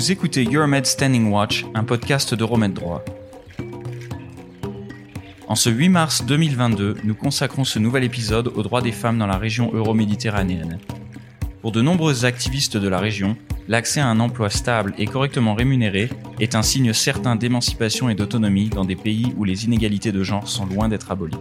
Vous écoutez Euromed Standing Watch, un podcast de Romed Droit. En ce 8 mars 2022, nous consacrons ce nouvel épisode aux droits des femmes dans la région euro-méditerranéenne. Pour de nombreuses activistes de la région, l'accès à un emploi stable et correctement rémunéré est un signe certain d'émancipation et d'autonomie dans des pays où les inégalités de genre sont loin d'être abolies.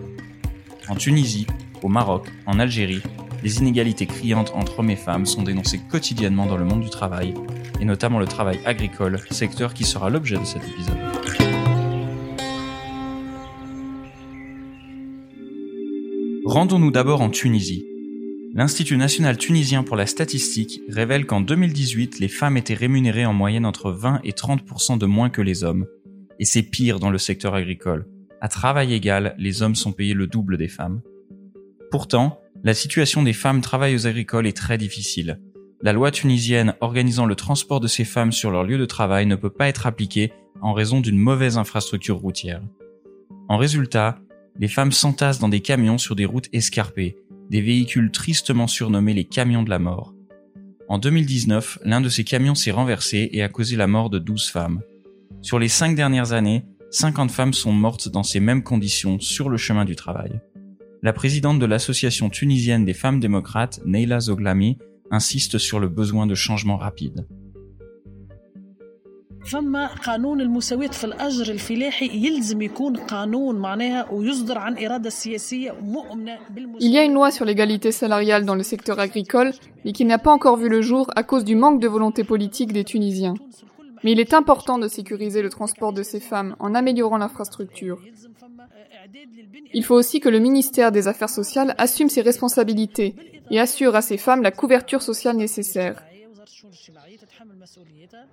En Tunisie, au Maroc, en Algérie, les inégalités criantes entre hommes et femmes sont dénoncées quotidiennement dans le monde du travail, et notamment le travail agricole, secteur qui sera l'objet de cet épisode. Rendons-nous d'abord en Tunisie. L'Institut national tunisien pour la statistique révèle qu'en 2018, les femmes étaient rémunérées en moyenne entre 20 et 30% de moins que les hommes. Et c'est pire dans le secteur agricole. À travail égal, les hommes sont payés le double des femmes. Pourtant, la situation des femmes travailleuses agricoles est très difficile. La loi tunisienne organisant le transport de ces femmes sur leur lieu de travail ne peut pas être appliquée en raison d'une mauvaise infrastructure routière. En résultat, les femmes s'entassent dans des camions sur des routes escarpées, des véhicules tristement surnommés les camions de la mort. En 2019, l'un de ces camions s'est renversé et a causé la mort de 12 femmes. Sur les cinq dernières années, 50 femmes sont mortes dans ces mêmes conditions sur le chemin du travail. La présidente de l'association tunisienne des femmes démocrates, Neila Zoglami, insiste sur le besoin de changements rapides. Il y a une loi sur l'égalité salariale dans le secteur agricole, mais qui n'a pas encore vu le jour à cause du manque de volonté politique des Tunisiens. Mais il est important de sécuriser le transport de ces femmes en améliorant l'infrastructure. Il faut aussi que le ministère des Affaires sociales assume ses responsabilités et assure à ces femmes la couverture sociale nécessaire.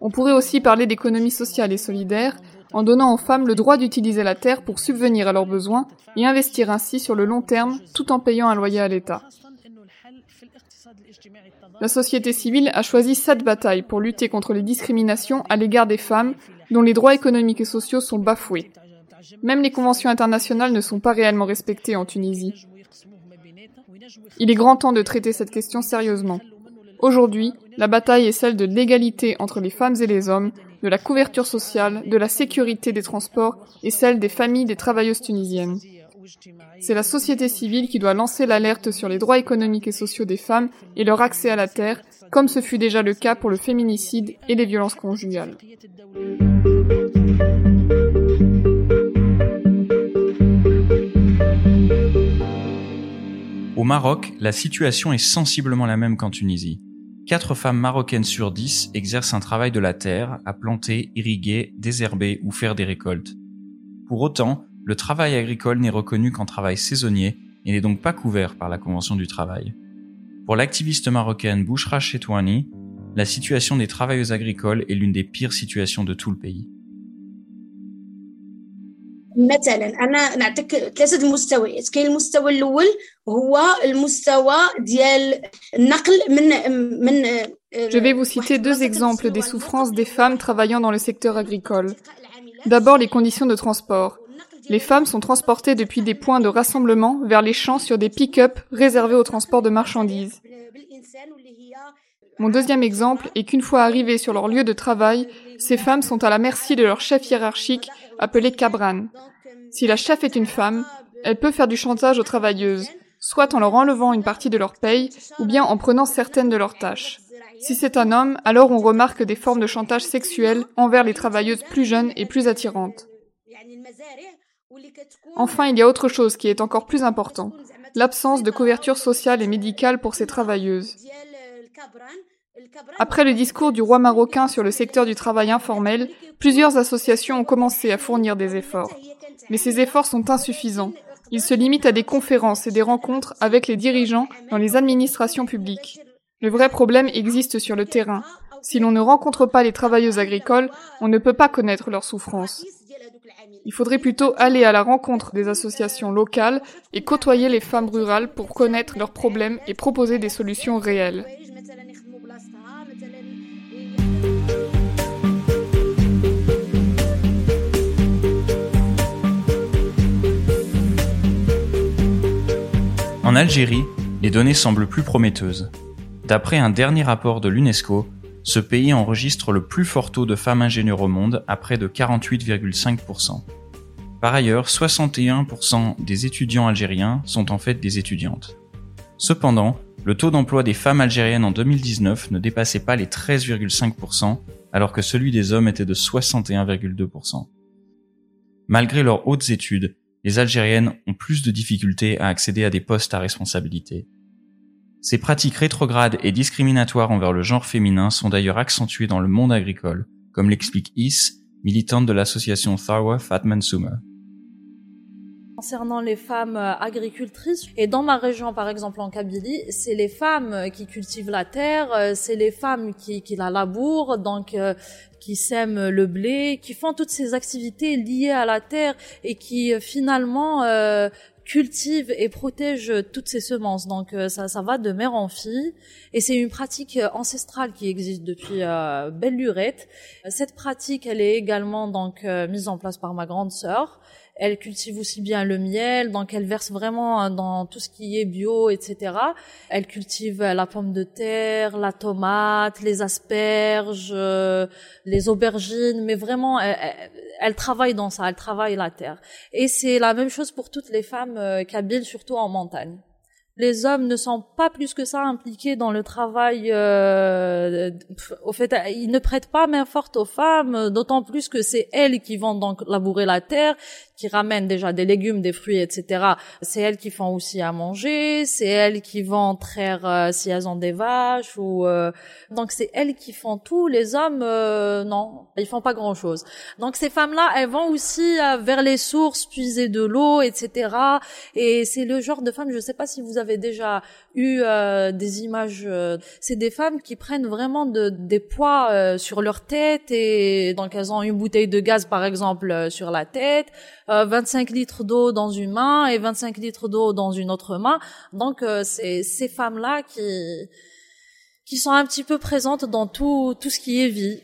On pourrait aussi parler d'économie sociale et solidaire en donnant aux femmes le droit d'utiliser la terre pour subvenir à leurs besoins et investir ainsi sur le long terme tout en payant un loyer à l'État. La société civile a choisi cette bataille pour lutter contre les discriminations à l'égard des femmes dont les droits économiques et sociaux sont bafoués. Même les conventions internationales ne sont pas réellement respectées en Tunisie. Il est grand temps de traiter cette question sérieusement. Aujourd'hui, la bataille est celle de l'égalité entre les femmes et les hommes, de la couverture sociale, de la sécurité des transports et celle des familles des travailleuses tunisiennes. C'est la société civile qui doit lancer l'alerte sur les droits économiques et sociaux des femmes et leur accès à la terre, comme ce fut déjà le cas pour le féminicide et les violences conjugales. Maroc, la situation est sensiblement la même qu'en Tunisie. Quatre femmes marocaines sur dix exercent un travail de la terre, à planter, irriguer, désherber ou faire des récoltes. Pour autant, le travail agricole n'est reconnu qu'en travail saisonnier et n'est donc pas couvert par la Convention du travail. Pour l'activiste marocaine Bouchra Chetouani, la situation des travailleuses agricoles est l'une des pires situations de tout le pays. مثلا انا نعطيك ثلاثه المستويات كاين المستوى الاول هو المستوى ديال النقل من من Je vais vous citer deux exemples des souffrances des femmes travaillant dans le secteur agricole. D'abord les conditions de transport. Les femmes sont transportées depuis des points de rassemblement vers les champs sur des pick-up réservés au transport de marchandises. Mon deuxième exemple est qu'une fois arrivées sur leur lieu de travail, ces femmes sont à la merci de leur chef hiérarchique appelé Cabran. Si la chef est une femme, elle peut faire du chantage aux travailleuses, soit en leur enlevant une partie de leur paye, ou bien en prenant certaines de leurs tâches. Si c'est un homme, alors on remarque des formes de chantage sexuel envers les travailleuses plus jeunes et plus attirantes. Enfin, il y a autre chose qui est encore plus important, l'absence de couverture sociale et médicale pour ces travailleuses. Après le discours du roi marocain sur le secteur du travail informel, plusieurs associations ont commencé à fournir des efforts. Mais ces efforts sont insuffisants. Ils se limitent à des conférences et des rencontres avec les dirigeants dans les administrations publiques. Le vrai problème existe sur le terrain. Si l'on ne rencontre pas les travailleuses agricoles, on ne peut pas connaître leurs souffrances. Il faudrait plutôt aller à la rencontre des associations locales et côtoyer les femmes rurales pour connaître leurs problèmes et proposer des solutions réelles. En Algérie, les données semblent plus prometteuses. D'après un dernier rapport de l'UNESCO, Ce pays enregistre le plus fort taux de femmes ingénieurs au monde à près de 48,5%. Par ailleurs, 61% des étudiants algériens sont en fait des étudiantes. Cependant, le taux d'emploi des femmes algériennes en 2019 ne dépassait pas les 13,5%, alors que celui des hommes était de 61,2%. Malgré leurs hautes études, les Algériennes ont plus de difficultés à accéder à des postes à responsabilité. Ces pratiques rétrogrades et discriminatoires envers le genre féminin sont d'ailleurs accentuées dans le monde agricole, comme l'explique Is, militante de l'association Tharwa Fatman Sumer. Concernant les femmes euh, agricultrices, et dans ma région par exemple en Kabylie, c'est les femmes euh, qui cultivent la terre, euh, c'est les femmes qui, qui la labourent, donc qui sèment le blé, qui font toutes ces activités liées à la terre et qui finalement cultivent et protègent toutes ces semences. Donc ça, ça va de mère en fille et c'est une pratique ancestrale qui existe depuis belle lurette. Cette pratique, elle est également donc mise en place par ma grande sœur. Elle cultive aussi bien le miel, donc elle verse vraiment hein, dans tout ce qui est bio, etc. Elle cultive la pomme de terre, la tomate, les asperges, euh, les aubergines, mais vraiment, elle, travaille dans ça, elle travaille la terre. Et c'est la même chose pour toutes les femmes euh, kabyles, surtout en montagne les hommes ne sont pas plus que ça impliqués dans le travail. Euh, au fait, ils ne prêtent pas main forte aux femmes, d'autant plus que c'est elles qui vont donc labourer la terre, qui ramènent déjà des légumes, des fruits, etc. C'est elles qui font aussi à manger, c'est elles qui vont traire euh, si elles ont des vaches ou euh, donc c'est elles qui font tout. Les hommes, euh, non, ils font pas grand chose. Donc ces femmes-là, elles vont aussi vers les sources puiser de l'eau, etc. Et c'est le genre de femmes. Je sais pas si vous avez déjà eu des images. c'est des femmes qui prennent vraiment de, des poids sur leur tête et donc elles ont une bouteille de gaz par exemple sur la tête. 25 euh, litres d'eau dans une main et 25 litres d'eau dans une autre main. Donc euh, c'est ces femmes-là qui qui sont un petit peu présentes dans tout tout ce qui est vie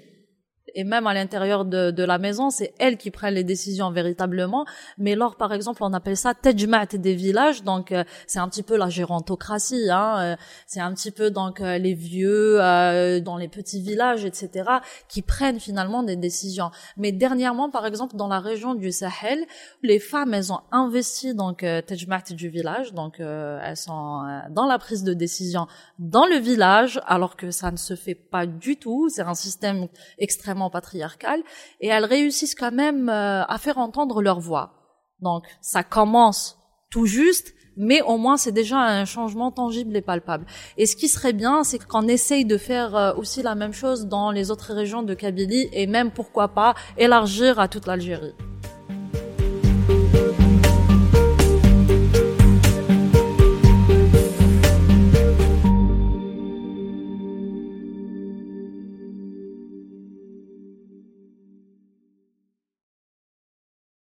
et même à l'intérieur de, de, la maison, c'est elles qui prennent les décisions véritablement. Mais lors, par exemple, on appelle ça tejmat des villages, donc euh, c'est un petit peu la gérontocratie, hein, euh, c'est un petit peu donc euh, les vieux dans les petits villages, etc., qui prennent finalement des décisions. Mais dernièrement, par exemple, dans la région du Sahel, les femmes, elles ont investi donc tejmat du village, donc elles sont dans la prise de décision dans le village, alors que ça ne se fait pas du tout. C'est un système extrêmement patriarcales, et elles réussissent quand même euh, à faire entendre leur voix. Donc ça commence tout juste, mais au moins c'est déjà un changement tangible et palpable. Et ce qui serait bien, c'est qu'on essaye de faire euh, aussi la même chose dans les autres régions de Kabylie et même pourquoi pas élargir à toute l'Algérie.